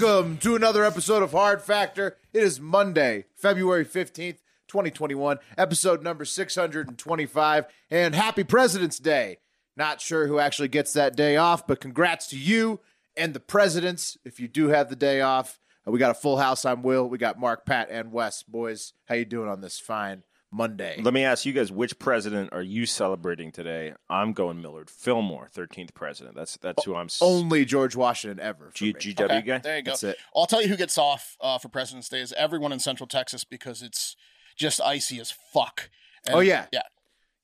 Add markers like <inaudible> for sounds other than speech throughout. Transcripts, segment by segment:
Welcome to another episode of Hard Factor. It is Monday, February 15th, 2021, episode number 625, and happy President's Day. Not sure who actually gets that day off, but congrats to you and the presidents if you do have the day off. Uh, We got a full house. I'm Will. We got Mark, Pat, and Wes. Boys, how you doing on this fine Monday? Let me ask you guys, which president are you celebrating today? I'm going Millard Fillmore, 13th president. That's that's who I'm. s- Only George Washington ever. for G- GW Okay, guy. There you go. That's it. I'll tell you who gets off uh, for President's Day is everyone in Central Texas because it's just icy as fuck. And- Oh, yeah. yeah,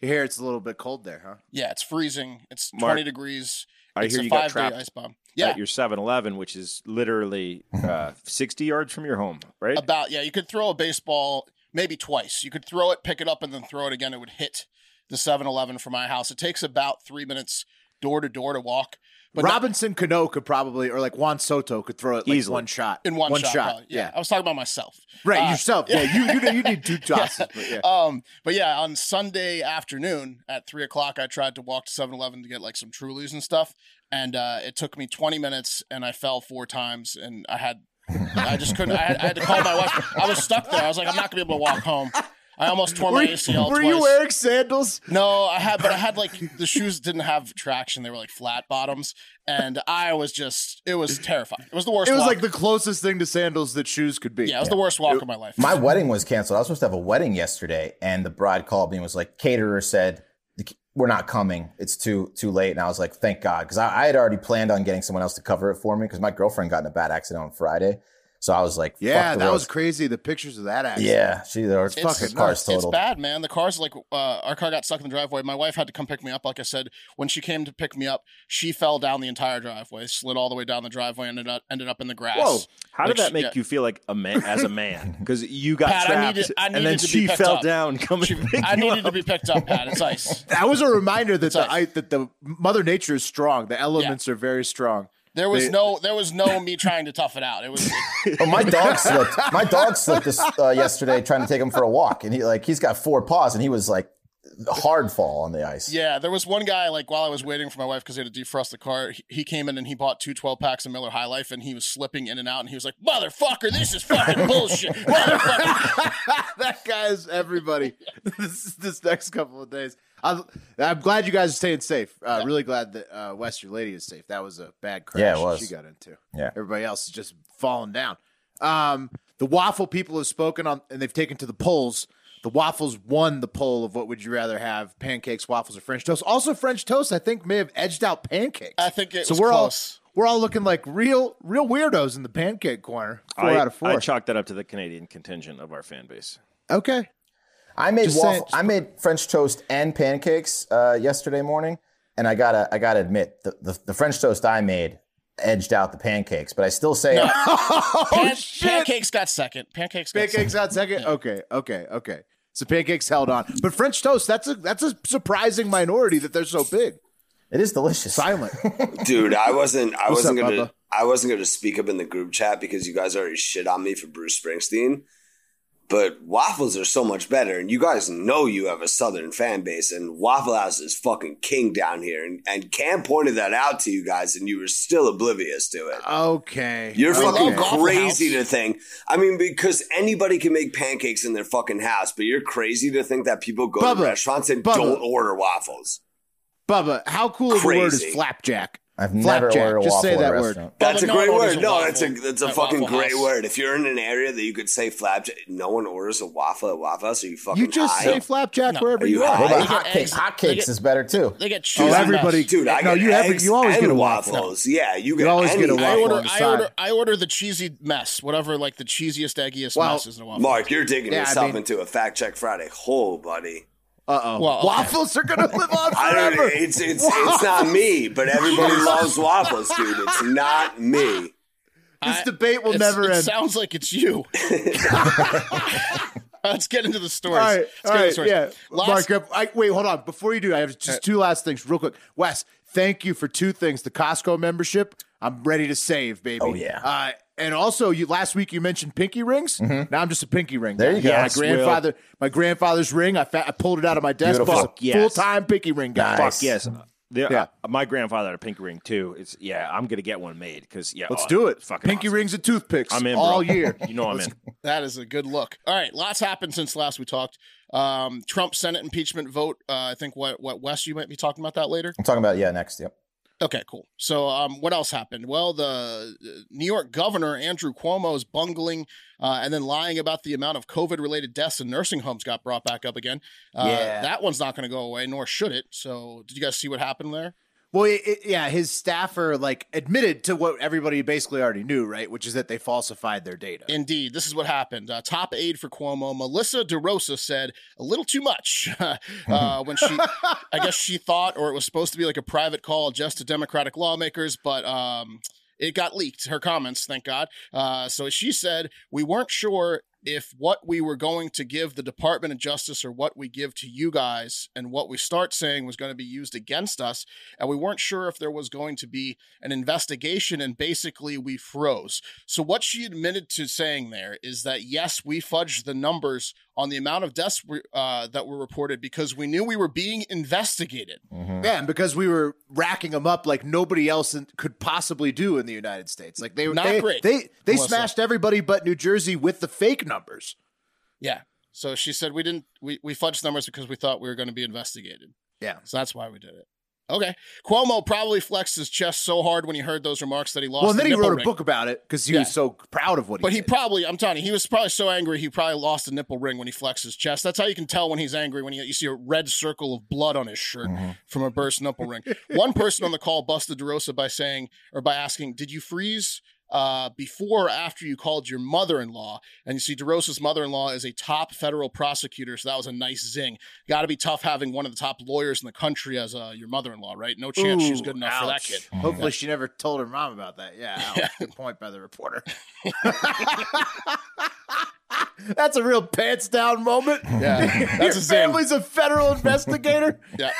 You hear it's a little bit cold there, huh? yeah. It's freezing. It's Mark, twenty degrees. I it's hear a you got five-day trapped ice bomb. Yeah, At your 7-Eleven, which is literally uh, <laughs> 60 yards from your home, right? about yeah. You could throw a baseball maybe twice. You could throw it, pick it up, and then throw it again. It would hit the 7-Eleven from my house. It takes about three minutes door to door to walk. But not- Robinson Cano could probably, or like Juan Soto could throw it like Easily. one shot in one, shot, probably. Yeah. I was talking about myself. right Uh, yourself. Yeah, you you, you need two <laughs> tosses. But yeah. Um, but yeah, on Sunday afternoon at three o'clock, I tried to walk to 7 Eleven to get like some Trulies and stuff. And uh, it took me 20 minutes and I fell four times and I had, I just couldn't, I had, I had to call my wife. I was stuck there. I was like, I'm not gonna be able to walk home. I almost tore Were, my you- ACL were twice. you wearing sandals? No, I had, but I had like the shoes didn't have traction. They were like flat bottoms, and I was just, it was terrifying. It was the worst. It was walk. like the closest thing to sandals that shoes could be. yeah, it was the worst walk of my life. My wedding was canceled. I was supposed to have a wedding yesterday, and the bride called me and was like, "Caterer said we're not coming. It's too too late." And I was like, "Thank God," because I, I had already planned on getting someone else to cover it for me because my girlfriend got in a bad accident on Friday. So I was like, yeah, fuck the that was crazy. The pictures of that accident. Yeah, she there was It's- fucking cars It's bad, man. The car's like uh, our car got stuck in the driveway. My wife had to come pick me up. Like I said, when she came to pick me up, she fell down the entire driveway, slid all the way down the driveway, ended up ended up in the grass. Whoa. How did that make yeah. you feel like a man as a man? <laughs> Because you got Pat, I trapped, needed- I and then to be she picked fell up. down. Coming, She- to pick I you needed to be picked up, Pat. It's ice. That was a reminder that the I, that the Mother Nature is strong. The elements are very strong. There was They- no there was no me trying to tough it out. It was Oh, <laughs> my dog slipped. My dog slipped this uh, yesterday trying to take him for a walk, and he like he's got four paws, and he was like hard fall on the ice. yeah. There was one guy like while I was waiting for my wife because he had to defrost the car. He, came in and he bought two 12 packs of Miller High Life and he was slipping in and out and he was like, "Motherfucker, this is fucking <laughs> bullshit." Motherfucker. <laughs> that guy is everybody. this this next couple of days. I'm, I'm glad you guys are staying safe. Uh, Really glad that uh, Wes, your lady, is safe. That was a bad crash Yeah, it was. she got into. Yeah. everybody else is just falling down. Um, the waffle people have spoken on, and they've taken to the polls. The waffles won the poll of what would you rather have: pancakes, waffles, or French toast. Also, French toast, I think, may have edged out pancakes. I think it so. was we're close. all we're all looking like real real weirdos in the pancake corner. Four I, out of four. I chalk that up to the Canadian contingent of our fan base. okay. I made Just saying- I made French toast and pancakes uh, yesterday morning, and I gotta I gotta admit the, the the French toast I made edged out the pancakes, but I still say <laughs> <laughs> Oh Pan- shit! pancakes got second. Pancakes got Pancakes second. out second. Okay, okay, okay. So pancakes held on, but French toast. That's a that's a surprising minority that they're so big. it is delicious. Silent. <laughs> Dude, I wasn't. I What's wasn't up, gonna. Bubba? I wasn't gonna speak up in the group chat because you guys already shit on me for Bruce Springsteen. But waffles are so much better, and you guys know you have a Southern fan base, and Waffle House is fucking king down here. And, and Cam pointed that out to you guys, and you were still oblivious to it. Okay. You're okay. fucking crazy to think. I mean, because anybody can make pancakes in their fucking house, but you're crazy to think that people go Bubba, to restaurants and Bubba. don't order waffles. Bubba, how cool of a word is flapjack? I've never Flapjack. ordered a Just waffle say at a that word. restaurant. That's a Well, but great no one orders word. a No, waffle that's a that's a at fucking Waffle great House. word. If you're in an area that you could say flapjack, no one orders a waffle at Waffle House. Are you fucking You just high? say flapjack No. wherever Are you you are. high? What about They get hotcakes? eggs- they Hotcakes get- is better too. They get Oh, cheese. everybody, Dude, I no, get you have eggs you always and get a waffle. waffles. Yeah, you get always get a any- I waffle. order, on the I side. order, I order the cheesy mess, whatever, like the cheesiest, eggiest Well, mess is in a waffle. Mark, you're digging Yeah, I yourself mean- into a fact check Friday hole, buddy. Uh oh. Well, okay. Waffles are gonna live on I don't. forever. It's it's it's not me, but everybody <laughs> loves waffles, dude. It's not me. This I- debate will never it end. sounds like it's you. <laughs> <laughs> Let's get into the stories. All right, Let's all get into the right, stories. yeah. Last- Mark, I, wait, hold on. Before you do, I have just two last things, real quick. Wes, thank you for two things: the Costco membership. I'm ready to save, baby. Oh, yeah. Uh, and also, you last week you mentioned pinky rings. Now I'm just a pinky ring. There guy. you go. Yes, my grandfather, my grandfather's ring. I, fa- I pulled it out of my desk. Beautiful. Full, Fuck yes. full time pinky ring guy. Nice. Fuck yes. The- Yeah. uh, my grandfather had a pinky ring too. It's yeah. I'm gonna get one made because yeah. Let's oh, do it. Fucking Pinky awesome. rings and toothpicks. I'm in all bro. year. <laughs> You know I'm in. That is a good look. All right, lots happened since last we talked. Um, Trump Senate impeachment vote. Uh, I think what what Wes, you might be talking about that later. I'm talking about yeah next. Yep. Okay, cool. So, um, what else happened? Well, the New York governor Andrew Cuomo is bungling uh, and then lying about the amount of COVID-related deaths in nursing homes got brought back up again. Uh, Yeah. that one's not going to go away, nor should it. So, did you guys see what happened there? Well, it, it- yeah, his staffer like admitted to what everybody basically already knew, right? Which is that they falsified their data. Indeed, this is what happened. Uh, top aide for Cuomo, Melissa DeRosa, said a little too much <laughs> uh, when she, I guess she thought, or it was supposed to be like a private call just to Democratic lawmakers, but um, it got leaked. Her comments, thank God. Uh, so she said we weren't sure if what we were going to give the Department of Justice or what we give to you guys and what we start saying was going to be used against us. And we weren't sure if there was going to be an investigation. And basically, we froze. So, what she admitted to saying there is that yes, we fudged the numbers on the amount of deaths we- uh, that were reported because we knew we were being investigated. Yeah, and because we were racking them up like nobody else in, could possibly do in the United States. Like they Not they, great, they they Melissa. smashed everybody but New Jersey with the fake numbers. Yeah. So she said we didn't we, we fudged numbers because we thought we were going to be investigated. Yeah. So that's why we did it. Okay. Cuomo probably flexed his chest so hard when he heard those remarks that he lost. well, and the then he wrote a book about it because he Yeah. was so proud of what he But he probably, I'm telling you, he was probably so angry he probably lost a nipple ring when he flexed his chest. That's how you can tell when he's angry when you, you see a red circle of blood on his shirt mm-hmm. from a burst nipple ring. One person on the call busted DeRosa by saying or by asking, "Did you freeze?" Uh, before or after you called your mother-in-law, and you see DeRosa's mother-in-law is a top federal prosecutor, so that was a nice zing. Got to be tough having one of the top lawyers in the country as uh, your mother-in-law, right? No chance she's good enough for that kid. Hopefully, she never told her mom about that. Yeah, <laughs> ouch. good point by the reporter. <laughs> That's a real pants down moment. Yeah, Your that's a zing. family's a federal investigator. <laughs> Yeah.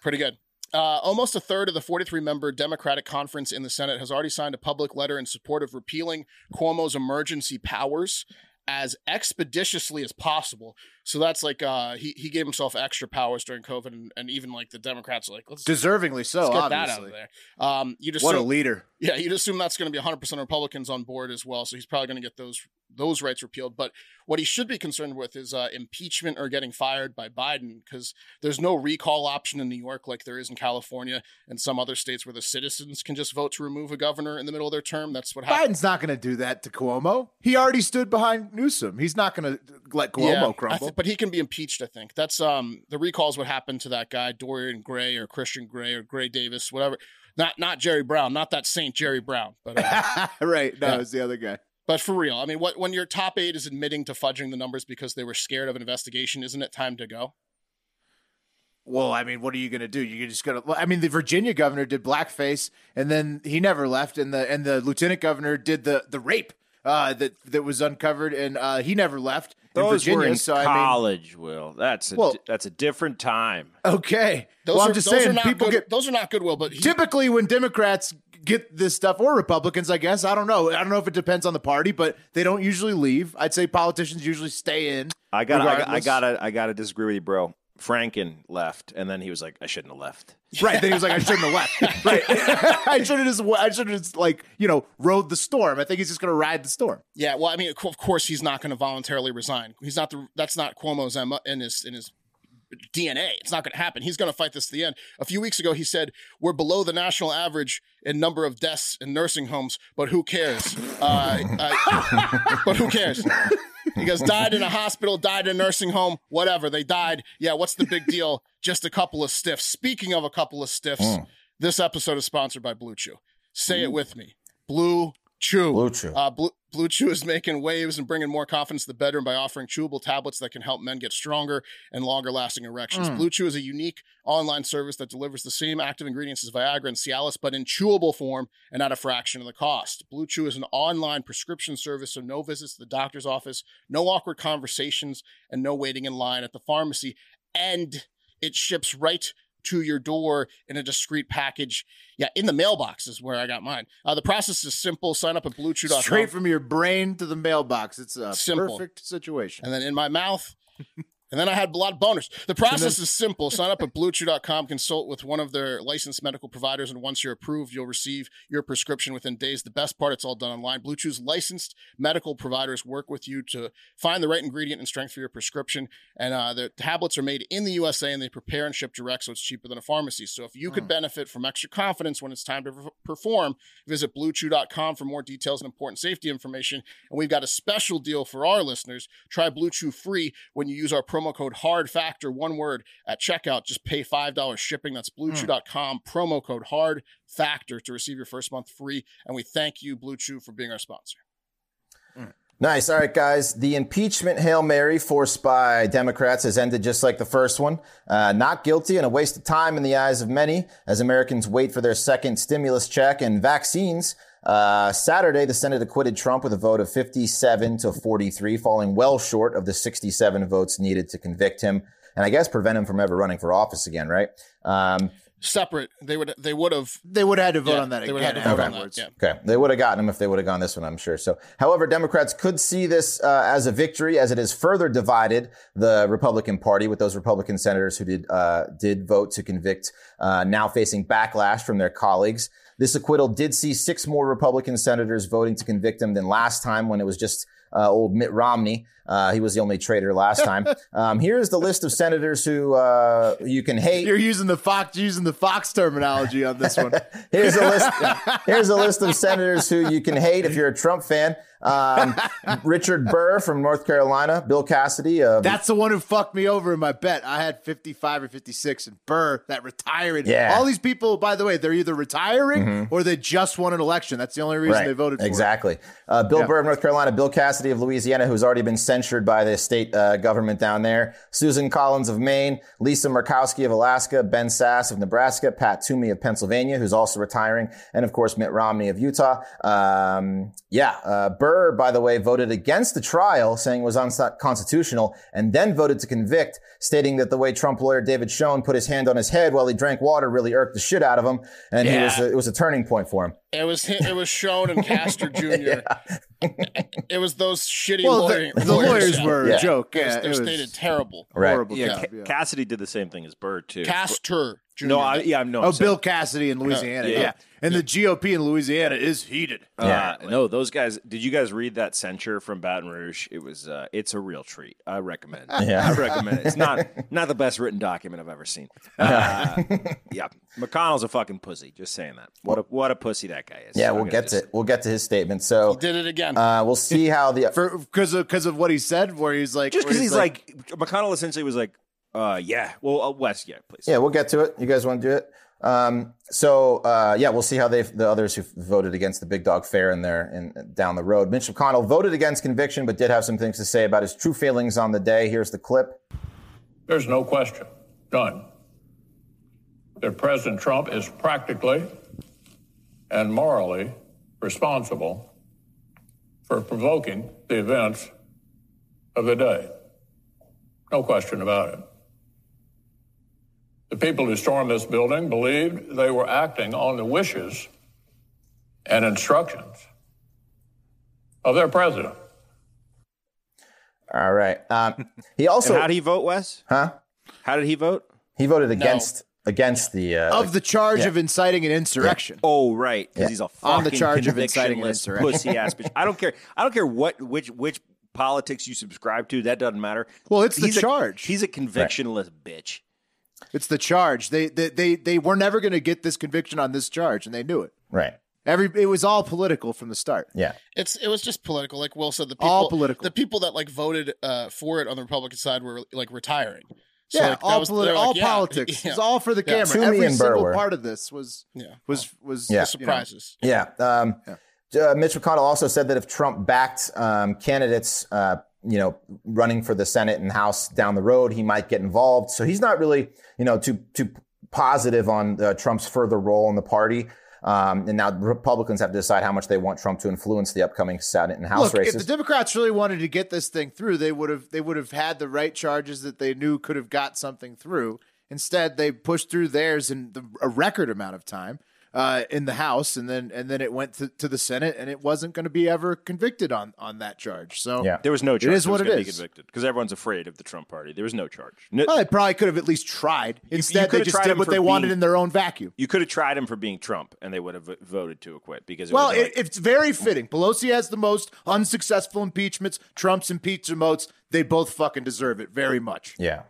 Pretty good. Uh, almost a third of the 43 member Democratic conference in the Senate has already signed a public letter in support of repealing Cuomo's emergency powers as expeditiously as possible. So that's like uh, he, he gave himself extra powers during COVID, and, and even like the Democrats are like, let's, Deservingly so, let's get that out of there. Um, you just What a leader. yeah, you'd assume that's going to be 100% Republicans on board as well. So he's probably going to get those those rights repealed. But what he should be concerned with is uh, impeachment or getting fired by Biden because there's no recall option in New York like there is in California and some other states where the citizens can just vote to remove a governor in the middle of their term. That's what happened. Biden's not going to do that to Cuomo. He already stood behind Newsom. He's not going to let Cuomo Yeah, crumble. But he can be impeached. I think that's um the recall is what happened to that guy Dorian Gray or Christian Gray or Gray Davis, whatever. Not not Jerry Brown, not that Saint Jerry Brown, but uh, <laughs> right. No, Yeah. it's the other guy. But for real, I mean, what when your top aide is admitting to fudging the numbers because they were scared of an investigation, isn't it time to go? Well, I mean, what are you going to do? You're just going to. I mean, the Virginia governor did blackface, and then he never left, and the and the lieutenant governor did the the rape uh, that that was uncovered, and uh, he never left in Those Virginia. were in so I college, Will. That's a Well- that's a different time. okay. Those well, are I'm just those saying, are not people good. get those are not goodwill, but he, typically when Democrats get this stuff, or Republicans, I guess. I don't know. I don't know if it depends on the party, but they don't usually leave. I'd say politicians usually stay in. I got I, got- I regardless. gotta I gotta disagree with you, bro. Franken left, and then he was like, "I shouldn't have left." <laughs> Right. Then he was like, I shouldn't have left. <laughs> Right. <laughs> I should have just, I should have just like, you know, rode the storm. I think he's just going to ride the storm. yeah. Well, I mean, of course, he's not going to voluntarily resign. He's not the. That's not Cuomo's MO in his in his DNA. It's not going to happen. He's going to fight this to the end. A few weeks ago, he said, We're below the national average in number of deaths in nursing homes, but who cares? Uh, uh, but who cares? He goes, died in a hospital, died in a nursing home, whatever. They died. Yeah, what's the big deal? Just a couple of stiffs. Speaking of a couple of stiffs, Mm. this episode is sponsored by Blue Chew. Say it with me. Blue Chew. Blue Chew. Uh, Blue, Blue Chew is making waves and bringing more confidence to the bedroom by offering chewable tablets that can help men get stronger and longer lasting erections. Hmm. Blue Chew is a unique online service that delivers the same active ingredients as Viagra and Cialis, but in chewable form and at a fraction of the cost. Blue Chew is an online prescription service, so no visits to the doctor's office, no awkward conversations, and no waiting in line at the pharmacy. And it ships right to your door in a discreet package. Yeah, in the mailbox is where I got mine. Uh, the process is simple. Sign up at bluechew.com. Straight from your brain to the mailbox. It's a Simple. perfect situation. and then in my mouth. <laughs> And then I had a lot of boners. The process is simple. Sign up at bluechew.com, consult with one of their licensed medical providers, and once you're approved, you'll receive your prescription within days. The best part, it's all done online. Blue Chew's licensed medical providers work with you to find the right ingredient and strength for your prescription. And uh, the tablets are made in the USA and they prepare and ship direct, so it's cheaper than a pharmacy. So if you could benefit from extra confidence when it's time to per- perform, visit bluechew.com for more details and important safety information. And we've got a special deal for our listeners. Try Blue Chew free when you use our promo code Hard Factor, one word at checkout. Just pay five dollars shipping. That's hmm. BlueChew.com. Promo code Hard Factor to receive your first month free. And we thank you, Blue Chew, for being our sponsor. Hmm. Nice. All right, guys. The impeachment Hail Mary forced by Democrats has ended just like the first one. Uh, not guilty and a waste of time in the eyes of many as Americans wait for their second stimulus check and vaccines. Uh, Saturday, the Senate acquitted Trump with a vote of 57 to 43, falling well short of the 67 votes needed to convict him and I guess prevent him from ever running for office again, right? Um, Separate. They would they would have They would have had to vote Yeah, on that they would have had to vote on that, afterwards. yeah. Okay, they would have gotten him if they would have gone this one, I'm sure. So, however, Democrats could see this uh, as a victory, as it has further divided the Republican Party with those Republican senators who did uh, did vote to convict, uh, now facing backlash from their colleagues. This acquittal did see six more Republican senators voting to convict him than last time when it was just uh, old Mitt Romney. Uh, he was the only traitor last <laughs> time. Um, here's the list of senators who uh, you can hate. You're using the Fox using the Fox terminology on this one. <laughs> Here's a list. <laughs> Here's a list of senators who you can hate if you're a Trump fan. Um, Richard Burr from North Carolina, Bill Cassidy. Uh, That's the one who fucked me over in my bet. I had 55 or 56, and Burr, that retiring. Yeah. Mm-hmm. All these people, by the way, they're either retiring or they just won an election. That's the only reason they voted for exactly. Uh, Bill Yeah. Burr of North Carolina, Bill Cassidy of Louisiana, who's already been censured by the state uh, government down there. Susan Collins of Maine, Lisa Murkowski of Alaska, Ben Sasse of Nebraska, Pat Toomey of Pennsylvania, who's also retiring, and of course Mitt Romney of Utah. Um, yeah, uh, Burr, by the way, voted against the trial, saying it was unconstitutional, and then voted to convict, stating that the way Trump lawyer David Schoen put his hand on his head while he drank water really irked the shit out of him, and he was Yeah. it was a turning point for him. It was it was shown in <laughs> Castor Jr. It was those shitty Well, lawyer- the, the lawyers yeah. were Yeah. a joke. It was, Yeah, they it was stated terrible. Right. horrible Yeah, job, Ca- yeah. Cassidy did the same thing as Bird too. Castor Jr. No, I, yeah, I'm no. Oh, I'm saying- Bill Cassidy in Louisiana. Yeah, Yeah. yeah. And the GOP in Louisiana is heated. Uh, no, those guys. Did you guys read that censure from Baton Rouge? It was. Uh, it's a real treat. I recommend. <laughs> Yeah. I recommend it. It's not not the best written document I've ever seen. Uh, <laughs> yeah, McConnell's a fucking pussy. Just saying that. What a what a pussy that guy is. Yeah, I'm we'll get just- to we'll get to his statement. So he did it again. uh, we'll see how the <laughs> For because of because of what he said, where he's like, Just because he's like, McConnell essentially was like, uh, yeah. Well, uh, Wes, yeah, please. yeah we'll get to it. You guys want to do it? Um, so uh, yeah, we'll see how they the others who voted against the big dog fair in there and down the road. Mitch McConnell voted against conviction, but did have some things to say about his true feelings on the day. Here's the clip. There's no question, none, that President Trump is practically and morally responsible for provoking the events of the day. No question about it. The people who stormed this building believed they were acting on the wishes and instructions of their president. All right. Um, he also And how did he vote, Wes? huh? How did he vote? He voted against against the uh, of the charge yeah. of inciting an insurrection. Oh, right, because he's a On the charge of inciting an convictionless insurrection. pussy ass bitch. I don't care. I don't care what which which politics you subscribe to. That doesn't matter. Well, it's the He's a- charge. he's a convictionless bitch. It's the charge. They they they, they were never going to get this conviction on this charge, and they knew it. Right. Every it was all political from the start. Yeah. It's it was just political. Like Will said, the people All political. The people that like voted uh, for it on the Republican side were like retiring. So, yeah, like, all was- politi- like, all yeah, politics. <laughs> yeah, It's all for the Yeah. camera. Toomey Every and single Burr. part of this was yeah. was was Yeah. you know, surprises. Yeah. Um, uh, Mitch McConnell also said that if Trump backed um, candidates, uh, you know, running for the Senate and House down the road, he might get involved. So he's not really, you know, too too positive on uh, Trump's further role in the party. Um, and now Republicans have to decide how much they want Trump to influence the upcoming Senate and House Look, races. if the Democrats really wanted to get this thing through, they would have they would have had the right charges that they knew could have got something through. Instead, they pushed through theirs in the, a record amount of time uh, in the House, and then and then it went to, to the Senate, and it wasn't going to be ever convicted on on that charge. So Yeah. There was no It charge. is that was what it is. Be convicted because everyone's afraid of the Trump party. There was no charge. No- well, they probably could have at least tried. Instead, could they just tried did what for they wanted in their own vacuum. you could have tried him for being Trump, and they would have voted to acquit because it Well, it, like, it's very fitting. Pelosi has the most unsuccessful impeachments. Trump's impeachment votes. They both fucking deserve it very much. Yeah.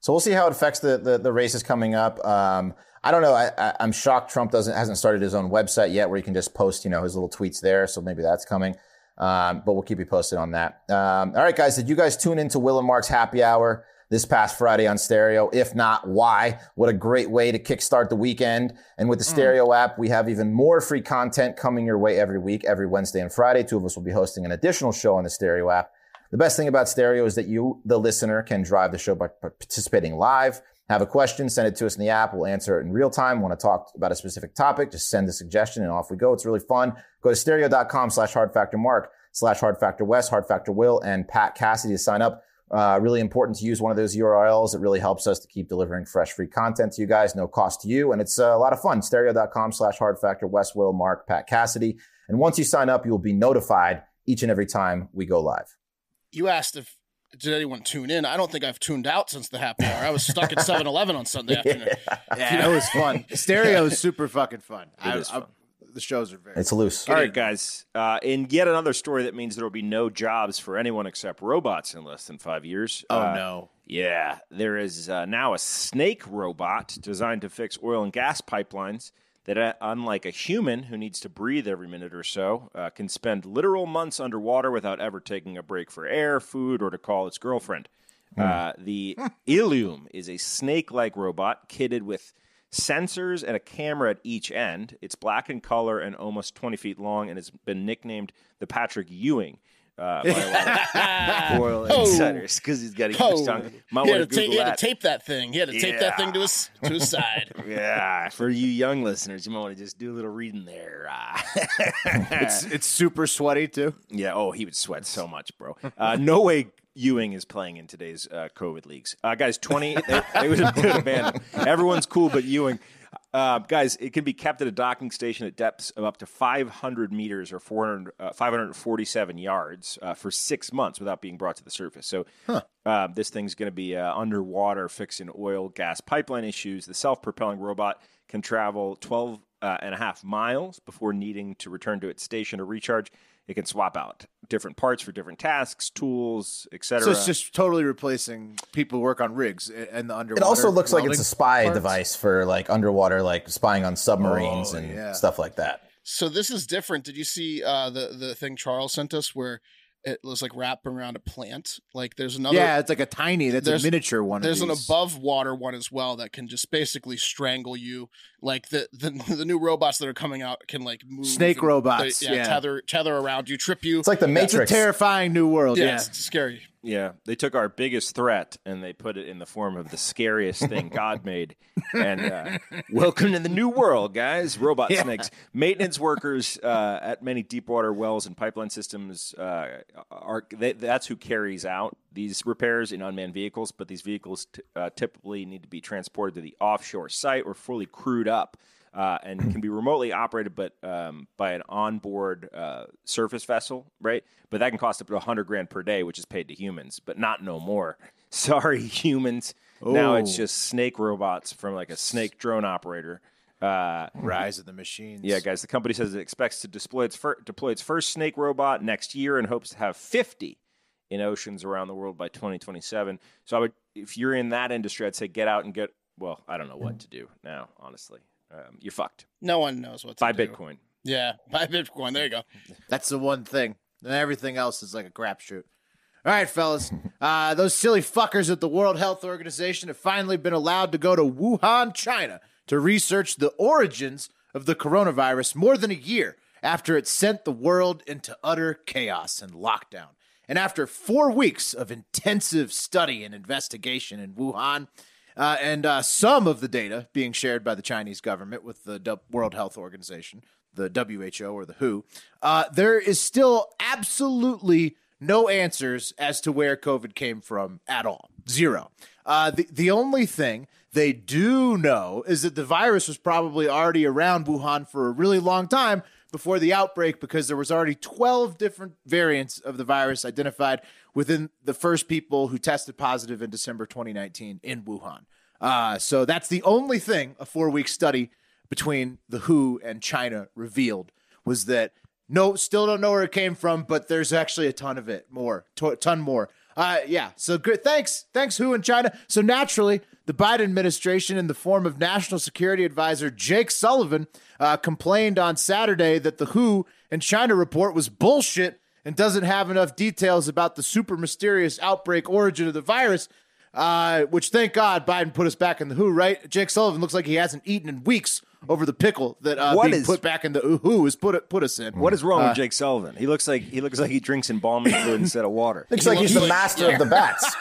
So we'll see how it affects the the, the races coming up. Um, I don't know. I, I, I'm shocked Trump doesn't hasn't started his own website yet, where he can just post you know his little tweets there. So maybe that's coming. Um, but we'll keep you posted on that. Um, all right, guys. Did you guys tune into Will and Mark's Happy Hour this past Friday on Stereo? If not, why? What a great way to kickstart the weekend! And with the Stereo app, we have even more free content coming your way every week, every Wednesday and Friday. Two of us will be hosting an additional show on the Stereo app. The best thing about stereo is that you, the listener, can drive the show by participating live. Have a question, send it to us in the app. We'll answer it in real time. Want to talk about a specific topic? Just send a suggestion and off we go. It's really fun. Go to stereo.com slash hard factor mark slash hard factor west, hard factor will, and Pat Cassidy to sign up. Uh, really important to use one of those URLs. It really helps us to keep delivering fresh, free content to you guys. No cost to you. And it's uh, a lot of fun. Stereo.com slash hard factor west, will, mark, Pat Cassidy. And once you sign up, you will be notified each and every time we go live. You asked if did anyone tune in. I don't think I've tuned out since the happy hour. I was stuck at 7-Eleven on Sunday <laughs> afternoon. Yeah, it was fun. <laughs> Stereo is super fucking fun. I, is I- the shows are very. It's loose. All right, guys. Uh, in yet another story that means there will be no jobs for anyone except robots in less than five years. oh Uh, no. Yeah, there is uh, now a snake robot designed to fix oil and gas pipelines that, uh, unlike a human who needs to breathe every minute or so, uh, can spend literal months underwater without ever taking a break for air, food, or to call its girlfriend. Uh, the <laughs> Eelume is a snake like robot kitted with sensors and a camera at each end. It's black in color and almost 20 feet long and has been nicknamed the Patrick Ewing. Uh, by a of oil Oh. insiders because he's got a huge Oh, tongue. Might he, had to to ta- Google he had to tape that thing. He had to tape that thing to his to his side. <laughs> Yeah, for you young listeners, you might want to just do a little reading there. Uh, <laughs> It's it's super sweaty too. yeah. Oh, he would sweat so much, bro. Uh, no way Ewing is playing in today's uh, COVID leagues. Uh, guys, 20, they, they would have been abandoned. Everyone's cool but Ewing. Uh, guys, it can be kept at a docking station at depths of up to 500 meters or 400, uh, 547 yards uh, for six months without being brought to the surface. So, uh, this thing's going to be uh, underwater fixing oil, gas pipeline issues. The self propelling robot can travel 12 uh, and a half miles before needing to return to its station to recharge. It can swap out different parts for different tasks, tools, etc. So it's just totally replacing people who work on rigs and the underwater. It also looks like it's a spy parts. device for like underwater, like spying on submarines Oh, and yeah. stuff like that. So this is different. Did you see uh, the the thing Charles sent us where it was like wrapped around a plant? Like there's another. Yeah, it's like a tiny. That's a miniature one. of There's an above water one as well that can just basically strangle you. Like the the, the new robots that are coming out can like move Snake and- robots, they- yeah. tether tether around you, trip you. It's like the It's a terrifying new world. yeah, Yeah. it's scary. Yeah, they took our biggest threat and they put it in the form of the scariest thing <laughs> God made. And uh, welcome to the new world, guys. Robot snakes. Maintenance workers uh, at many deep water wells and pipeline systems uh, are they, that's who carries out these repairs in unmanned vehicles. But these vehicles t- uh, typically need to be transported to the offshore site or fully crewed up. Uh, and can be remotely operated, but um, by an onboard uh, surface vessel, right? But that can cost up to hundred grand per day, which is paid to humans, but not no more. <laughs> Sorry, humans. Now it's Oh. just snake robots from like a snake drone operator. Uh, Rise of the machines. yeah, guys, the company says it expects to deploy its, fir- deploy its first snake robot next year and hopes to have 50 in oceans around the world by 2027. So I would, if you're in that industry, I'd say get out and get. Well, I don't know what to do now. Honestly, um, you're fucked. No one knows what to Buy do. Bitcoin. Yeah, <laughs> buy Bitcoin. There you go. That's the one thing. And everything else is like a crapshoot. All right, fellas. Uh, those silly fuckers at the World Health Organization have finally been allowed to go to Wuhan, China to research the origins of the coronavirus more than a year after it sent the world into utter chaos and lockdown. And after four weeks of intensive study and investigation in Wuhan, uh, and uh, some of the data being shared by the Chinese government with the World Health Organization, the WHO or the WHO, uh, there is still absolutely no answers as to where COVID came from at all. Zero. Uh, the, the only thing they do know is that the virus was probably already around Wuhan for a really long time before the outbreak because there was already 12 different variants of the virus identified within the first people who tested positive in December 2019 in Wuhan. Uh, so that's the only thing a four week study between the WHO and China revealed was that no, still don't know where it came from, but there's actually a ton of it, more, to- ton more. Uh, yeah. So good. Thanks, thanks WHO and China. So naturally, the Biden administration, in the form of National Security Advisor Jake Sullivan, uh, complained on Saturday that the WHO and China report was bullshit and doesn't have enough details about the super mysterious outbreak origin of the virus. Uh, which thank God Biden put us back in the WHO, right? Jake Sullivan looks like he hasn't eaten in weeks over the pickle that uh, What being is- put back in the WHO has put put us in. What is wrong Uh, with Jake Sullivan? He looks like he looks like he drinks embalming fluid instead of water. Looks like he's the looks like- master of the <laughs> bats.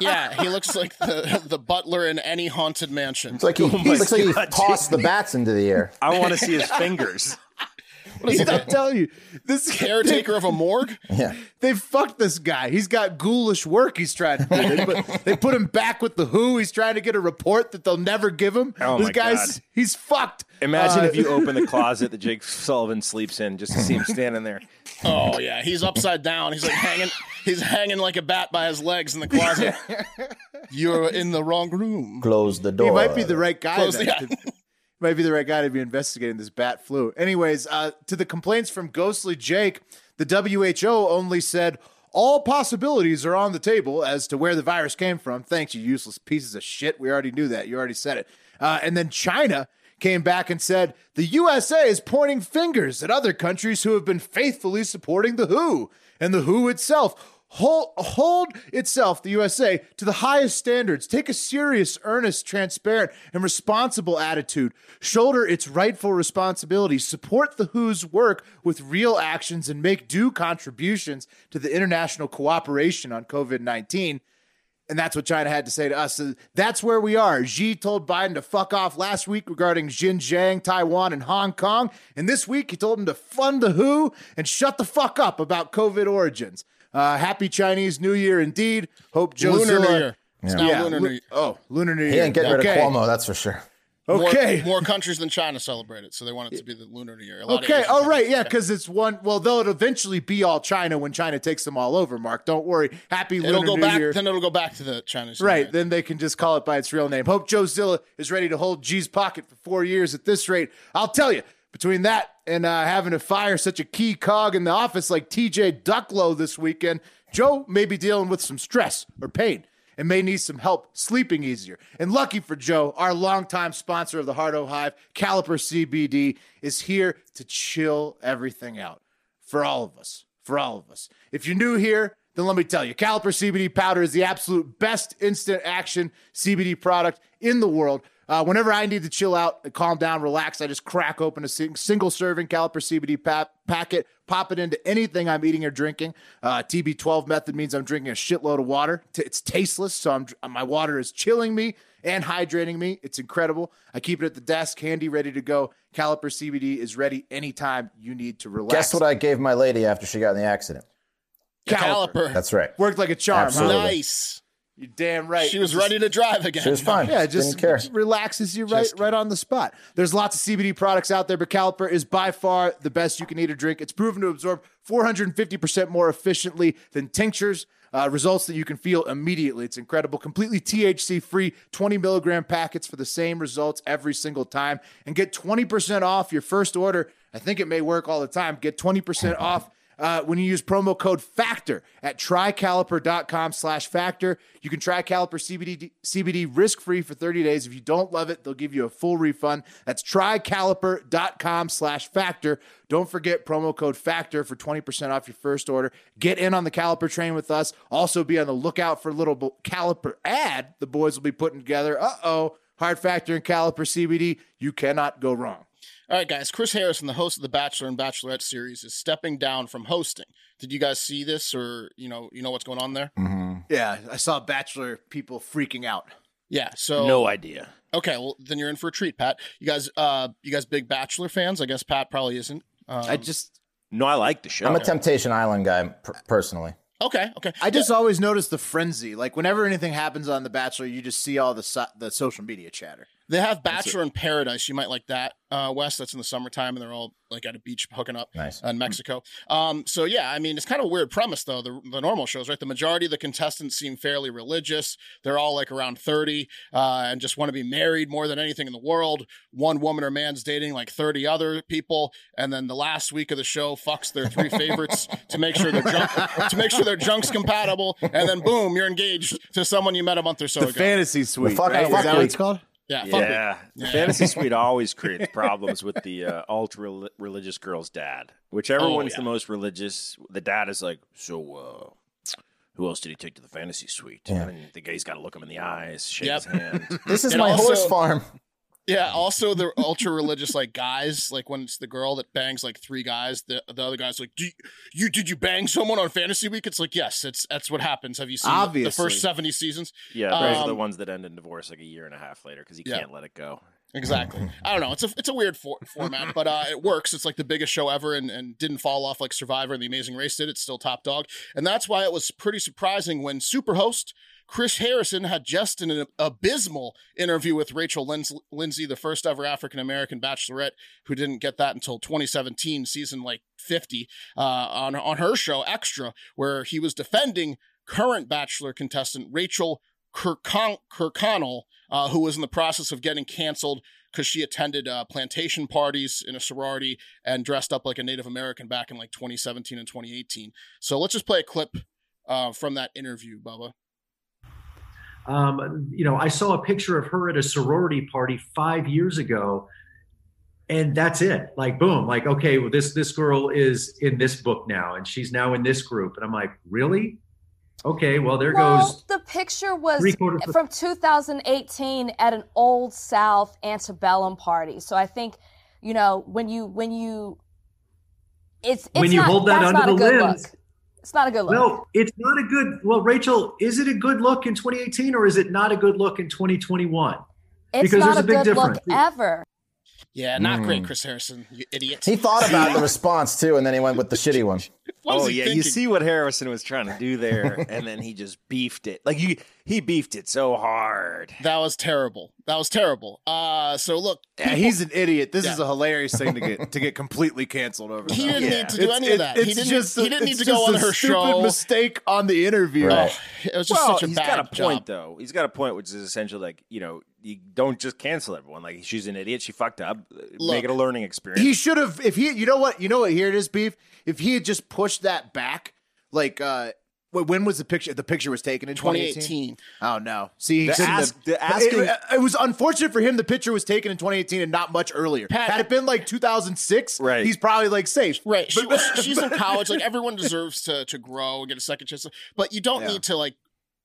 Yeah, he looks like the the butler in any haunted mansion. It's like he, he looks like he God, tossed the bats into the air. I want to see his fingers. What is he, I'm telling you, this <laughs> caretaker of a morgue? <laughs> Yeah. They fucked this guy. He's got ghoulish work he's trying to do. They put, <laughs> they put him back with the WHO. He's trying to get a report that they'll never give him. Oh, this my guy's God. he's fucked. Imagine Uh, if you open the closet that Jake Sullivan sleeps in just to see him standing there. Oh yeah, he's upside down. He's like hanging. He's hanging like a bat by his legs in the closet. You're in the wrong room. Close the door. He might be the right guy. Close then. the- To- might be the right guy to be investigating this bat flu. Anyways, uh, to the complaints from Ghostly Jake, the WHO only said all possibilities are on the table as to where the virus came from. Thanks, you useless pieces of shit. We already knew that. You already said it. Uh, and then China came back and said the USA is pointing fingers at other countries who have been faithfully supporting the WHO and the WHO itself hold, hold itself, the USA, to the highest standards. Take a serious, earnest, transparent, and responsible attitude. Shoulder its rightful responsibility. Support the WHO's work with real actions and make due contributions to the international cooperation on COVID 19. And that's what China had to say to us. That's where we are. Xi told Biden to fuck off last week regarding Xinjiang, Taiwan, and Hong Kong. And this week he told him to fund the WHO and shut the fuck up about COVID origins. Uh, happy Chinese New Year indeed. Hope Joe Lunar Zilla- New Year. It's now Yeah, Lunar lu- New Year. Oh, Lunar New Year. He ain't getting rid of Cuomo, that's for sure. Okay. more countries than China celebrate it, so they want it to be the Lunar New Year. A lot of Okay. Asian Oh, right. Yeah. Because it's one. Well, they'll eventually be all China when China takes them all over. Mark, don't worry. Happy It'll Lunar go New back. Year. Then it'll go back to the Chinese. Right. Then they can just call it by its real name. Hope Joe Zilla is ready to hold G's pocket for four years at this rate. I'll tell you, between that and uh, having to fire such a key cog in the office like TJ Ducklo this weekend, Joe may be dealing with some stress or pain and may need some help sleeping easier. And lucky for Joe, our longtime sponsor of the Hardo Hive, Caliper CBD, is here to chill everything out for all of us. For all of us. If you're new here, then let me tell you, Caliper CBD powder is the absolute best instant action CBD product in the world. Uh, whenever I need to chill out, and calm down, relax, I just crack open a single serving Caliper CBD pa- packet, pop it into anything I'm eating or drinking. Uh, TB12 method means I'm drinking a shitload of water. T- It's tasteless, so I'm, my water is chilling me and hydrating me. It's incredible. I keep it at the desk, handy, ready to go. Caliper CBD is ready anytime you need to relax. Guess what I gave my lady after she got in the accident? Caliper. That's right. Worked like a charm, huh? Nice. You're damn right. She was Just- ready to drive again. She was fine. Yeah, it just Didn't care. just relaxes you right Just right on the spot. There's lots of CBD products out there, but Caliper is by far the best you can eat or drink. It's proven to absorb 450% more efficiently than tinctures. Uh, results that you can feel immediately. It's incredible. Completely THC free, 20 milligram packets for the same results every single time. And get 20% off your first order. I think it may work all the time. Get 20% off uh, when you use promo code FACTOR at tricaliper.com slash factor. You can try Caliper CBD, CBD risk-free for 30 days. If you don't love it, they'll give you a full refund. That's tricaliper.com slash factor. Don't forget promo code FACTOR for 20% off your first order. Get in on the Caliper train with us. Also be on the lookout for a little bo- Caliper ad the boys will be putting together. Uh-oh. Hard Factor and Caliper CBD. You cannot go wrong. All right, guys. Chris Harrison, the host of the Bachelor and Bachelorette series, is stepping down from hosting. Did you guys see this, or you know, you know what's going on there? Yeah, I saw Bachelor people freaking out. Yeah. So No idea. Okay, well then you're in for a treat, Pat. You guys, uh, you guys big Bachelor fans? I guess Pat probably isn't. Um, I just No, I like the show. I'm a Temptation Island guy per- personally. okay, okay. I just always notice the frenzy. Like whenever anything happens on The Bachelor, you just see all the so- the social media chatter. They have Bachelor in Paradise. You might like that, uh, Wes. That's in the summertime, and they're all like at a beach hooking up Nice. in Mexico. Um, so yeah, I mean, it's kind of a weird premise though. The, the normal shows, right? The majority of the contestants seem fairly religious. They're all like around thirty uh, and just want to be married more than anything in the world. One woman or man's dating like thirty other people, and then the last week of the show fucks their three favorites <laughs> to make sure their junk to make sure their junk's compatible, and then boom, you're engaged to someone you met a month or so The ago. fantasy suite. fuck- right? Is that what it's called? Yeah, fuck it. Yeah, the fantasy <laughs> suite always creates problems with the uh, ultra religious girl's dad. Whichever Oh, one's yeah. the most religious, the dad is like, so. uh who else did he take to the fantasy suite? Yeah. And then the guy's got to look him in the eyes, shake Yep. his hand. <laughs> This is And my also- horse farm. Yeah. Also, the ultra religious like guys, like when it's the girl that bangs like three guys, the the other guy's like, "Do you, you did you bang someone on Fantasy Week?" It's like, yes, it's that's what happens. Have you seen the- the first seventy seasons? Yeah, those are the Um, ones that end in divorce like a year and a half later because he Yeah. can't let it go. Exactly. I don't know. It's a it's a weird for, format, but uh, it works. It's like the biggest show ever, and, and didn't fall off like Survivor and The Amazing Race did. It's still top dog, and that's why it was pretty surprising when Superhost Chris Harrison had just an abysmal interview with Rachel Lindsay, the first ever African American Bachelorette, who didn't get that until 2017, season like 50, uh, on on her show Extra, where he was defending current Bachelor contestant Rachel Kirkcon- Kirkconnell, uh, who was in the process of getting canceled because she attended uh, plantation parties in a sorority and dressed up like a Native American back in like 2017 and 2018. So let's just play a clip uh, from that interview, Bubba. Um, you know, I saw a picture of her at a sorority party five years ago, and that's it. Like, boom, like, okay, well, this this girl is in this book now, and she's now in this group, and I'm like, really? Okay, well, there well, goes. the picture was from 2018 at an old South antebellum party. So I think, you know, when you when you, it's, it's When you not, hold that under the lens- look. It's not a good look. No, it's not a good. Well, Rachel, is it a good look in 2018 or is it not a good look in 2021? it's because not there's a a big good look difference. ever. Yeah, not great, hmm. Chris Harrison, you idiot. He thought <laughs> about the response too, and then he went with the shitty one. <laughs> What was oh he yeah, you see what Harrison was trying to do there, and then he just beefed it. Like you, he beefed it so hard. That was terrible. That was terrible. Uh, so look, Yeah, he's an idiot. This Yeah. is a hilarious thing to get <laughs> to get completely canceled over. he didn't Yeah. need to do It's- any it- of that. He didn't. just a- he didn't need to go on a her stupid show. mistake on the interview. Right. Oh, it was just well, such a he's bad got a job. point though. He's got a point, which is essentially like you know, you don't just cancel everyone. Like she's an idiot. She fucked up. Look, Make it a learning experience. He should have if he you know what you know what here it is beef if he had just pushed that back like uh wh- when was the picture the picture was taken in 2018 2018. oh no see The ask- have, the asking- it, it was unfortunate for him the picture was taken in 2018 and not much earlier Pat- had it been like 2006 Right. he's probably like safe Right. She But- was, she's in <laughs> college. Like everyone deserves to to grow and get a second chance. But you don't Yeah. need to like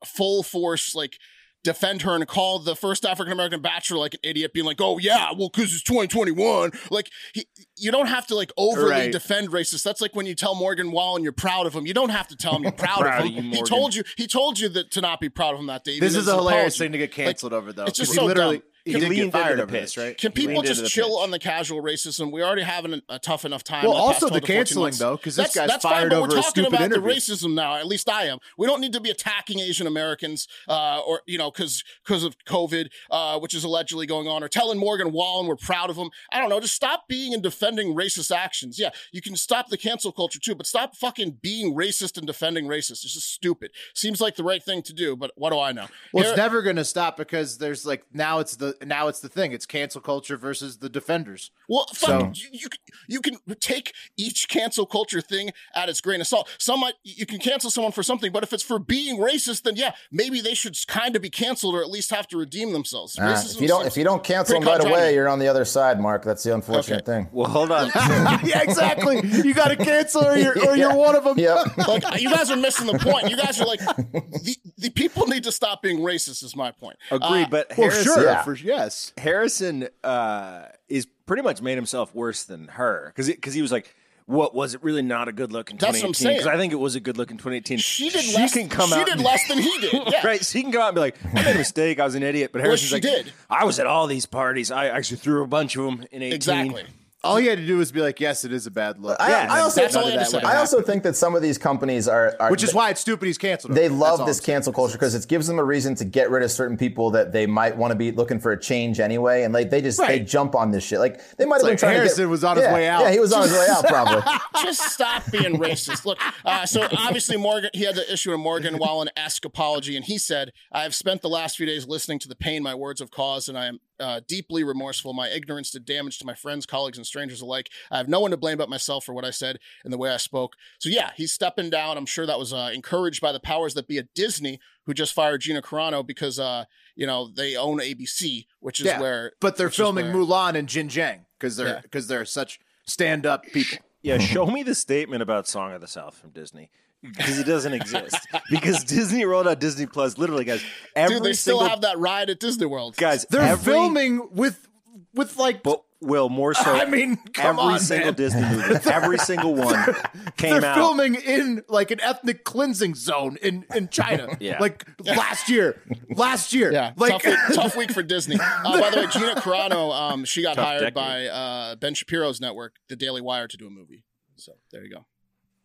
full force like defend her and call the first African American bachelor like an idiot, being like, "Oh yeah, well because it's 2021." Like he, you don't have to like overly Right. defend racist. That's like when you tell Morgan Wallen you're proud of him. You don't have to tell him you're <laughs> proud, Proud of him. he told you. He told you that to not be proud of him that day. this is a hilarious apology. thing to get canceled over though it's just so he literally dumb. He He did leaned get fired into the over this right Can people just chill pitch. on the casual racism? We already have an, a tough enough time. Well, the also the canceling, though, because this That's- guy's that's fired fine, but over we're a talking stupid about interview. the racism now. At least I am. We don't need to be attacking Asian Americans, uh, or you know, because because of COVID, uh, which is allegedly going on, or telling Morgan Wallen we're proud of him. I don't know. Just stop being and defending racist actions. Yeah, you can stop the cancel culture too, but stop fucking being racist and defending racist. It's just stupid. Seems like the right thing to do, but what do I know? Well, Here- it's never going to stop because there's like now it's the the now it's the thing. It's cancel culture versus the defenders. Well, fuck, So- you, you can you can take each cancel culture thing at its grain of salt. Some you can cancel someone for something, but if it's for being racist, then yeah, maybe they should kind of be canceled or at least have to redeem themselves. Racism if you don't if you don't cancel them right away, you're on the other side, Mark. That's the unfortunate thing. Well, hold on. <laughs> yeah, exactly. You got to cancel, or you're or you're one of them. Yep. <laughs> like you guys are missing the point. You guys are like the, the people need to stop being racist. Is my point. Agreed, Uh, but Well, Harrison, sure, Yeah. for yes. Harrison uh, is pretty much made himself worse than her because because he was like, "What was it really not a good look in That's what I'm 2018?" Because saying. I think it was a good look in 2018. she did less. can come she out did and- less than he did. Yeah. <laughs> Right, she can go out and be like, "I made a mistake. I was an idiot." But Harrison's she like, did. "I was at all these parties. I actually threw a bunch of them in 18." Exactly. All he had to do was be like, "Yes, it is a bad look." I, Yeah, I and also that's I of had to that I also think that some of these companies are, are which is why it's stupid. He's canceled. they love this cancel culture because it gives them a reason to get rid of certain people that they might want to be looking for a change anyway, and like they just they jump on this shit. Like they might have been trying Harrison to get, was on his Yeah, way out. Yeah, he was on his way out probably. <laughs> <laughs> just stop being racist. Look, uh, so obviously Morgan, he had to issue a Morgan Wallen esque apology, and he said, "I have spent the last few days listening to the pain my words have caused, and I am uh, deeply remorseful. My ignorance did damage to my friends, colleagues, and strangers alike. I have no one to blame but myself for what I said and the way I spoke. So yeah, he's stepping down. I'm sure that was uh, encouraged by the powers that be at Disney, who just fired Gina Carano because uh, you know they own ABC, which is Yeah, where. but they're filming where- Mulan and Xinjiang because they're Yeah. because they're such stand up people. Yeah, <laughs> show me the statement about Song of the South from Disney because it doesn't exist. <laughs> because Disney rolled out Disney Plus, literally, guys. Every Dude, they still single have that ride at Disney World. guys. They're every, filming with with like. but will more so. <laughs> I mean, come every on, single man. Disney movie, <laughs> every single one <laughs> came they're out. filming in like an ethnic cleansing zone in in China. Yeah. like last year, last year. Yeah, like tough, week, tough week for Disney. Uh, by the way, Gina Carano, um, she got Tough hired decade. by uh, Ben Shapiro's network, The Daily Wire, to do a movie. So there you go.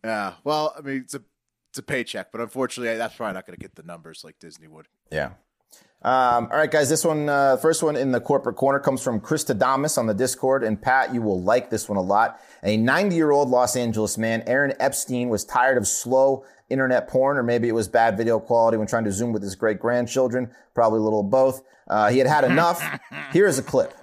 yeah. Well, I mean, it's a it's a paycheck, but unfortunately, that's probably not going to get the numbers like Disney would. Yeah. Um, all right, guys. This one, uh, first one in the corporate corner comes from Krista Damas on the Discord. And Pat, you will like this one a lot. A 90 year old Los Angeles man, Aaron Epstein, was tired of slow internet porn, or maybe it was bad video quality when trying to Zoom with his great grandchildren. Probably a little of both. Uh, he had had enough. <laughs> Here is a clip.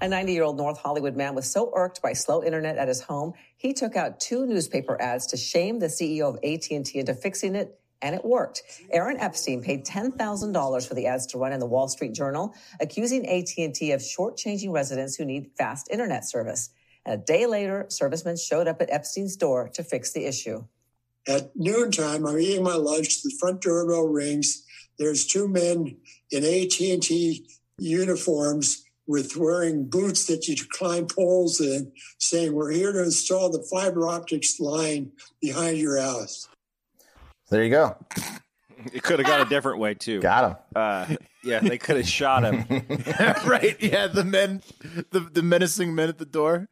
A 90 year old North Hollywood man was so irked by slow internet at his home, he took out two newspaper ads to shame the CEO of AT&T into fixing it, and it worked. Aaron Epstein paid $10,000 for the ads to run in the Wall Street Journal, accusing AT&T of shortchanging residents who need fast internet service. And a day later, servicemen showed up at Epstein's door to fix the issue. At noontime, I'm eating my lunch. The front doorbell rings. There's two men in AT&T uniforms with wearing boots that you climb poles in, saying, "We're here to install the fiber optics line behind your house." There you go. It could have gone a different way too. Got him. Uh, yeah, they could have shot him. <laughs> right? Yeah, the men, the the menacing men at the door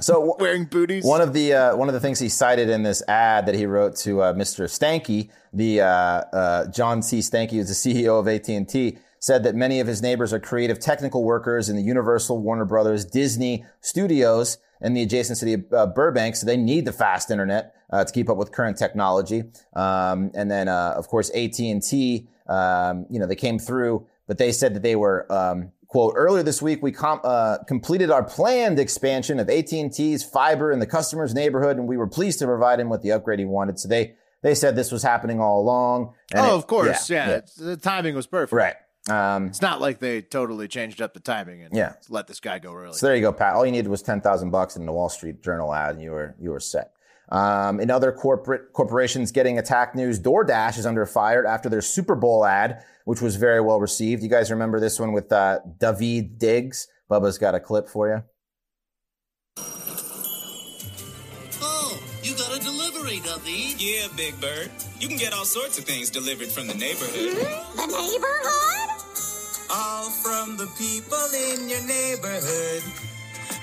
So <laughs> wearing booties. One of the uh, one of the things he cited in this ad that he wrote to uh, Mr. Stankey, the uh, uh, John C. Stankey, who's the CEO of AT and T, said that many of his neighbors are creative technical workers in the Universal, Warner Brothers, Disney studios and the adjacent city of uh, Burbank, so they need the fast internet to keep up with current technology. Um, and then, uh, of course, AT and T, um, you know, they came through, but they said that they were. Um, Quote, earlier this week, we com- uh, completed our planned expansion of AT&T's fiber in the customer's neighborhood, and we were pleased to provide him with the upgrade he wanted. So they, they said this was happening all along. and oh, it- of course, yeah. it's- The timing was perfect. Right. Um, It's not like they totally changed up the timing and Yeah. let this guy go early. So there you go, Pat. All you needed was ten thousand bucks in the Wall Street Journal ad, and you were you were set. Um, in other corporate corporations getting attack news, DoorDash is under fire after their Super Bowl ad, which was very well received. You guys remember this one with uh, David Diggs? Bubba's got a clip for you. Oh, you got a delivery, David. Yeah, Big Bird. You can get all sorts of things delivered from the neighborhood. The neighborhood? All from the people in your neighborhood.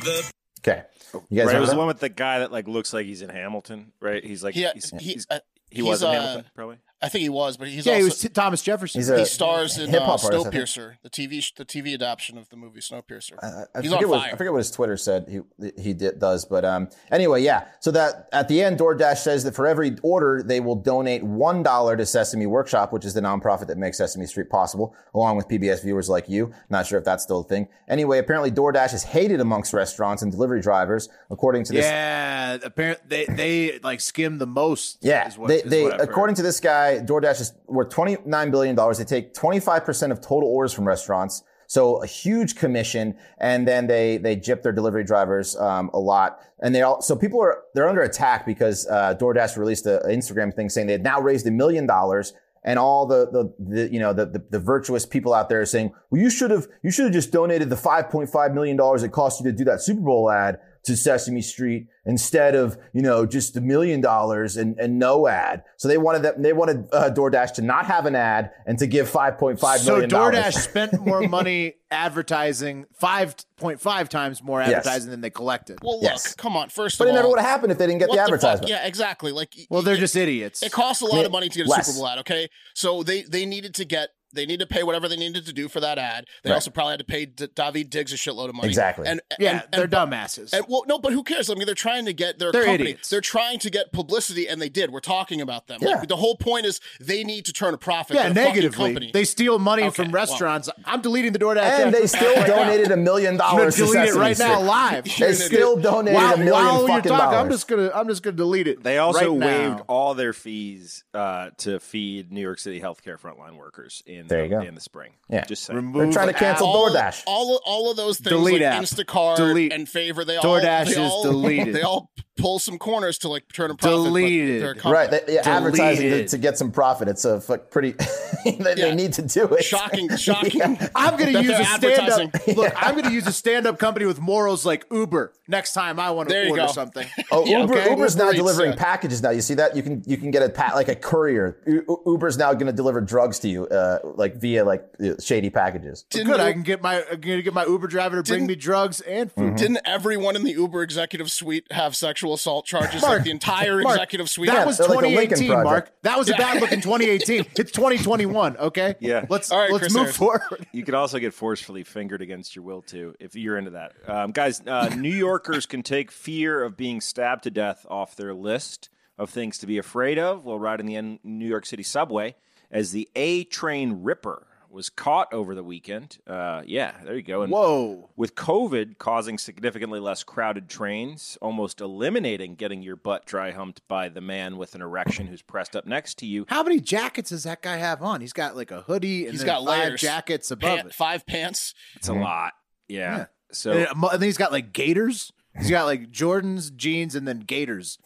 The Okay, you guys right, it was that? the one with the guy that like looks like he's in Hamilton, right? He's like He, he's, he, he's- uh, he he's, was in uh, Hamilton, probably. I think he was, but he's yeah, also he was T- Thomas Jefferson. He's a- he stars in hip uh, hop artist, I. Snowpiercer, the TV the TV adaptation of the movie Snowpiercer. I, I he's forget on what. I forget what his Twitter said he he did, does, but um, anyway, yeah. So that at the end, DoorDash says that for every order, they will donate one dollar to Sesame Workshop, which is the nonprofit that makes Sesame Street possible, along with PBS viewers like you. Not sure if that's still a thing. Anyway, apparently DoorDash is hated amongst restaurants and delivery drivers, according to this. yeah, apparently they they like skim the most. Yeah, is what, they, is they what I've heard. according to this guy, DoorDash is worth twenty nine billion dollars. They take twenty five percent of total orders from restaurants, so a huge commission, and then they they jip their delivery drivers um, a lot. And they all so people are they're under attack because uh, DoorDash released an Instagram thing saying they had now raised a million dollars. And all the, the, the you know the, the the virtuous people out there are saying, well, you should have you should have just donated the five point five million dollars it cost you to do that Super Bowl ad to Sesame Street instead of you know just a million dollars and, and no ad. So they wanted that they wanted uh, DoorDash to not have an ad and to give five point five So million DoorDash spent more <laughs> money advertising, five point five times more Yes. advertising than they collected. well, look, Yes. come on. First But of it never would have happened if they didn't get what the fuck? advertisement. Yeah, exactly. Like, Well, they're just idiots. It costs a lot of money to get a Less. Super Bowl ad. Okay, so they they needed to get. They need to pay whatever they needed to do for that ad. They Right. also probably had to pay D- David Diggs a shitload of money. Exactly. And yeah, and, they're and, dumbasses. And well, no, but who cares? I mean, they're trying to get their They're company. idiots. They're trying to get publicity, and they did. We're talking about them. Yeah. Like, the whole point is they need to turn a profit. yeah, They're a fucking negatively, company. they steal money Okay, from well. restaurants. I'm deleting the DoorDash. and they still right <laughs> donated a million I'm gonna dollars delete it Sesame right now live. <laughs> They still donated while, a million while you're fucking talking, I'm just gonna I'm just gonna delete it. They also right waived now. all their fees uh, to feed New York City healthcare frontline workers in There you the, go. in the spring. Yeah. just saying. Remove They're trying to cancel all, DoorDash. All all of those things Delete like app. Instacart Delete. and Favor, they DoorDash all they is all, deleted. They all pull some corners to like turn a profit. Deleted. they're a company. Right, they, yeah, advertising to, to get some profit. It's a fuck pretty. <laughs> they, Yeah. they need to do it. Shocking, <laughs> shocking. Yeah. I'm going <laughs> to use a stand up. advertising. Look, I'm going to use a stand up company with morals like Uber next time I want to you order go. something. Oh, Yeah, Uber, okay. Uber's now Uber Eats, delivering packages. Now you see that you can you can get a pa- like a courier. U- Uber's now going to deliver drugs to you, uh, like via like uh, shady packages. Didn't Good. you- I can get my I'm going to get my Uber driver to bring me drugs and food. Didn't everyone in the Uber executive suite have sexual assault charges? Mark, like the entire Mark, executive suite. That Yeah, was they're like 2018, Mark. That was a bad look in <laughs> 2018. It's 2021. Okay. Yeah. Let's All right, let's Chris move Harris. forward. You could also get forcefully fingered against your will too, if you're into that. Um, guys, uh, New Yorkers can take fear of being stabbed to death off their list of things to be afraid of while riding the New York City subway, as the A Train Ripper was caught over the weekend. Uh, yeah, there you go. And Whoa. with COVID causing significantly less crowded trains, almost eliminating getting your butt dry humped by the man with an erection who's pressed up next to you. How many jackets does that guy have on? He's got like a hoodie and He's then got five layers. jackets above Pant- it. five pants. It's a lot. Yeah. Yeah. So and, and then he's got like gaiters. He's got like Jordans, jeans, and then gaiters.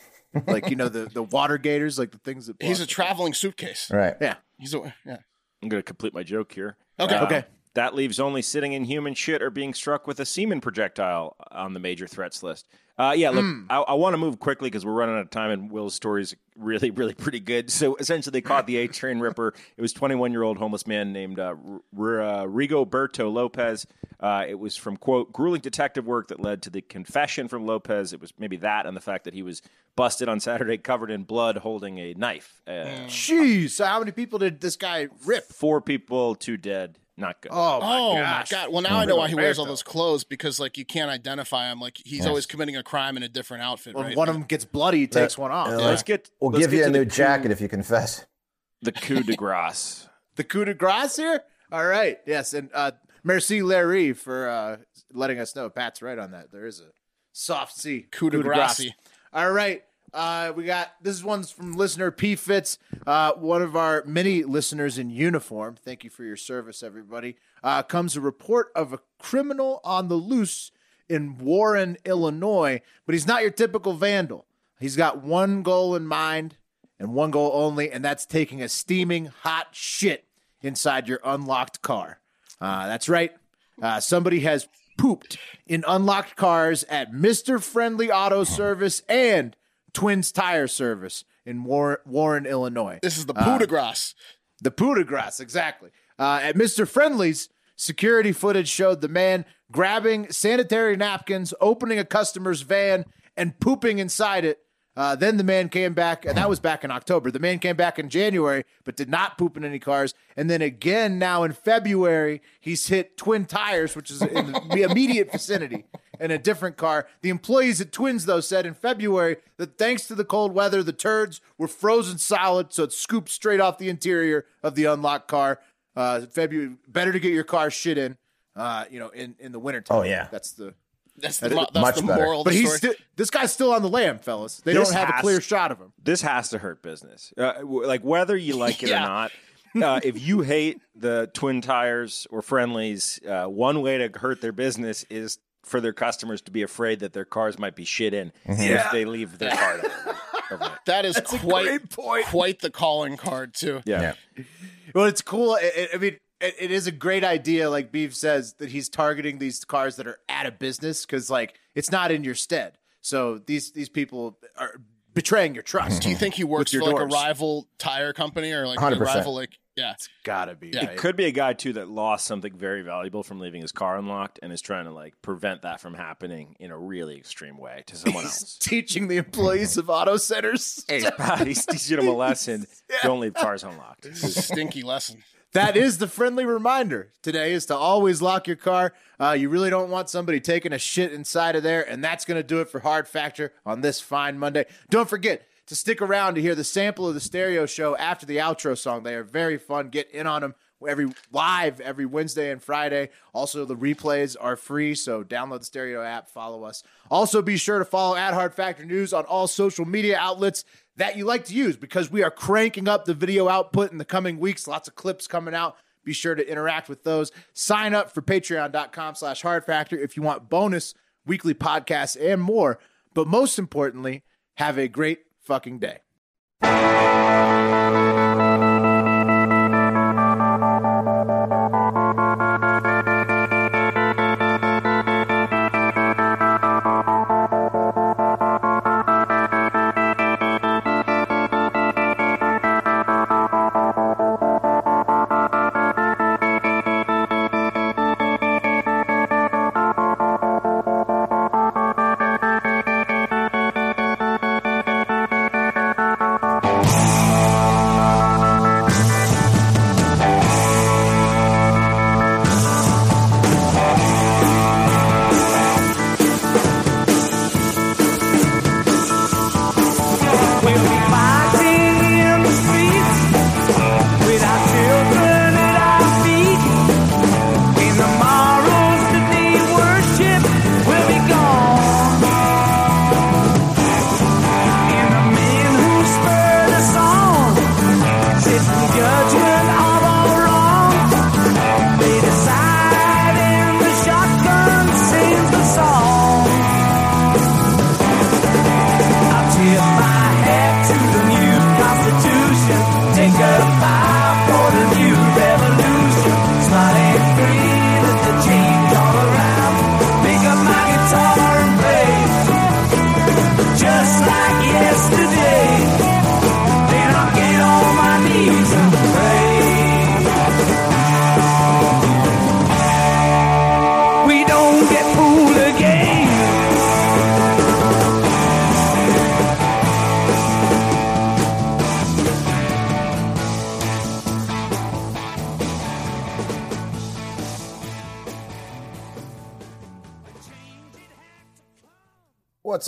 like you know the the water gators, like the things that. He's a traveling suitcase. Right. Yeah. He's a yeah. I'm going to complete my joke here. Okay. Uh, Okay. That leaves only sitting in human shit or being struck with a semen projectile on the major threats list. Uh, yeah, look, Hmm. I, I want to move quickly because we're running out of time, and Will's story is really, really pretty good. So essentially, they caught the A train ripper. It was 21 year old homeless man named uh, R- uh, Rigoberto Lopez. Uh, it was from quote grueling detective work that led to the confession from Lopez. It was maybe that and the fact that he was busted on Saturday, covered in blood, holding a knife. Uh, Jeez, so how many people did this guy rip? Four people, two dead. Not good. Oh my Oh gosh! my god! Well, now I know why he wears all those clothes because like you can't identify him. Like he's always committing a crime in a different outfit. When right? one of them gets bloody, he takes one off. Yeah. Let's get. We'll let's give get you a to the new coup- jacket if you confess. The coup de grace. <laughs> The coup de grace here. All right, yes, and uh, merci Larry for uh, letting us know. Pat's right on that. There is a soft C Coup de grace. All right. Uh, we got this is one's from listener P Fitz, uh, one of our many listeners in uniform. Thank you for your service, everybody. Uh, comes a report of a criminal on the loose in Warren, Illinois, but he's not your typical vandal. He's got one goal in mind and one goal only, and that's taking a steaming hot shit inside your unlocked car. Uh, that's right. Uh, somebody has pooped in unlocked cars at Mr. Friendly Auto Service and Twins Tire Service in War- Warren, Illinois. This is the coup de grace. The Coup de Grace, exactly. Uh, at Mr. Friendly's, security footage showed the man grabbing sanitary napkins, opening a customer's van, and pooping inside it Uh, then the man came back, and that was back in October. The man came back in January, but did not poop in any cars. And then again now in February, he's hit twin tires, which is in the <laughs> immediate vicinity in a different car. The employees at Twins, though, said in February that thanks to the cold weather, the turds were frozen solid, so it scooped straight off the interior of the unlocked car. Uh, February, better to get your car shit in, uh, you know, in, in the wintertime. Oh, yeah. That's the That's the, That is much the moral of but the he's story. still this guy's still on the lam, fellas. They This don't have a has- clear shot of him. This has to hurt business. Uh, w- like whether you like it <laughs> Yeah. or not. Uh, if you hate the twin tires or friendlies, uh, one way to hurt their business is for their customers to be afraid that their cars might be shit in mm-hmm. if they leave their car <laughs> there overnight. that is a quite great point. quite the calling card too. Yeah. Well, it's cool. I- I, I mean, it, it is a great idea, like Beef says, that he's targeting these cars that are out of business because, like, it's not in your stead. So these these people are betraying your trust. Do you think he works for like doors. a rival tire company or like a 100%. rival like yeah? It's gotta be. Yeah. right? It could be a guy too that lost something very valuable from leaving his car unlocked and is trying to like prevent that from happening in a really extreme way to someone He's else. teaching the employees of auto centers. Hey, he's <laughs> teaching them a lesson. Don't leave cars unlocked. It's a stinky lesson. that is the friendly reminder today is to always lock your car. Uh, you really don't want somebody taking a shit inside of there, and that's going to do it for Hard Factor on this fine Monday. Don't forget to stick around to hear the sample of the stereo show after the outro song. They are very fun. Get in on them every live every Wednesday and Friday. Also, the replays are free, so download the stereo app, follow us. Also, be sure to follow at Hard Factor News on all social media outlets that you like to use because we are cranking up the video output in the coming weeks. Lots of clips coming out. Be sure to interact with those. Sign up for patreon.com slash hard factor if you want bonus weekly podcasts and more. But most importantly, have a great fucking day.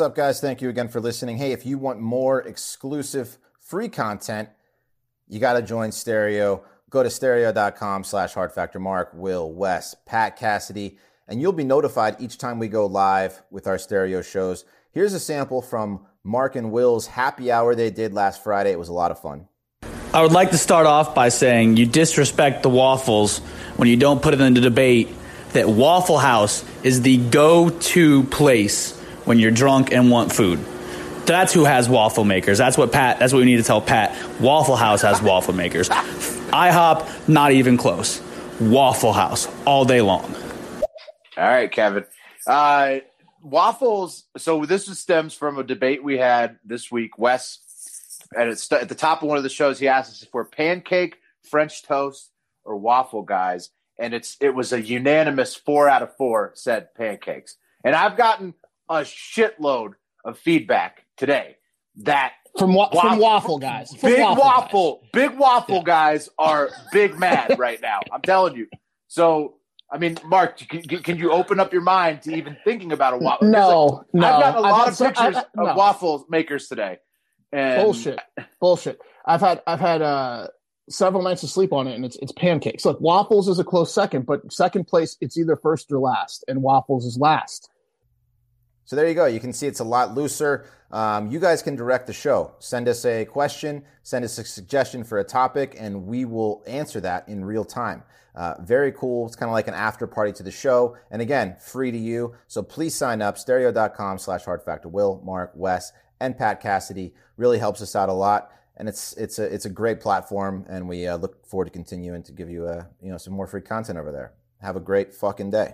Up, guys? Thank you again for listening. Hey, if you want more exclusive free content, you got to join Stereo. Go to stereo.com slash hard factor mark, Will, Wes, Pat Cassidy, and you'll be notified each time we go live with our stereo shows. Here's a sample from Mark and Will's happy hour they did last Friday. It was a lot of fun. I would like to start off by saying you disrespect the waffles when you don't put it in the debate that Waffle House is the go to place when you're drunk and want food. That's who has waffle makers. That's what Pat, that's what we need to tell Pat. Waffle House has waffle makers. IHOP, not even close. Waffle House, all day long. All right, Kevin. Uh, waffles. So this stems from a debate we had this week. Wes, and it's at the top of one of the shows, he asked us if we're pancake, French toast, or waffle guys, and it's it was a unanimous four out of four said pancakes. And I've gotten a shitload of feedback today that from wa- from waffle guys. From big waffle waffle, big waffle guys are big mad <laughs> right now. I'm telling you. So, I mean, Mark, can, can you open up your mind to even thinking about a waffle? No, like, no. I've gotten a lot of so- I- pictures I- no. of waffle makers today. And bullshit, bullshit. I've had I've had uh, several nights of sleep on it, and it's it's pancakes. Look, waffles is a close second, but second place it's either first or last, and waffles is last. So there you go. You can see it's a lot looser. Um, you guys can direct the show. Send us a question, send us a suggestion for a topic, and we will answer that in real time. Uh, very cool. It's kind of like an after party to the show. And again, free to you. So please sign up, stereo.com slash hard factor. Will, Mark, Wes, and Pat Cassidy really helps us out a lot. And it's, it's a, it's a great platform. And we uh, look forward to continuing to give you, uh, you know, some more free content over there. Have a great fucking day.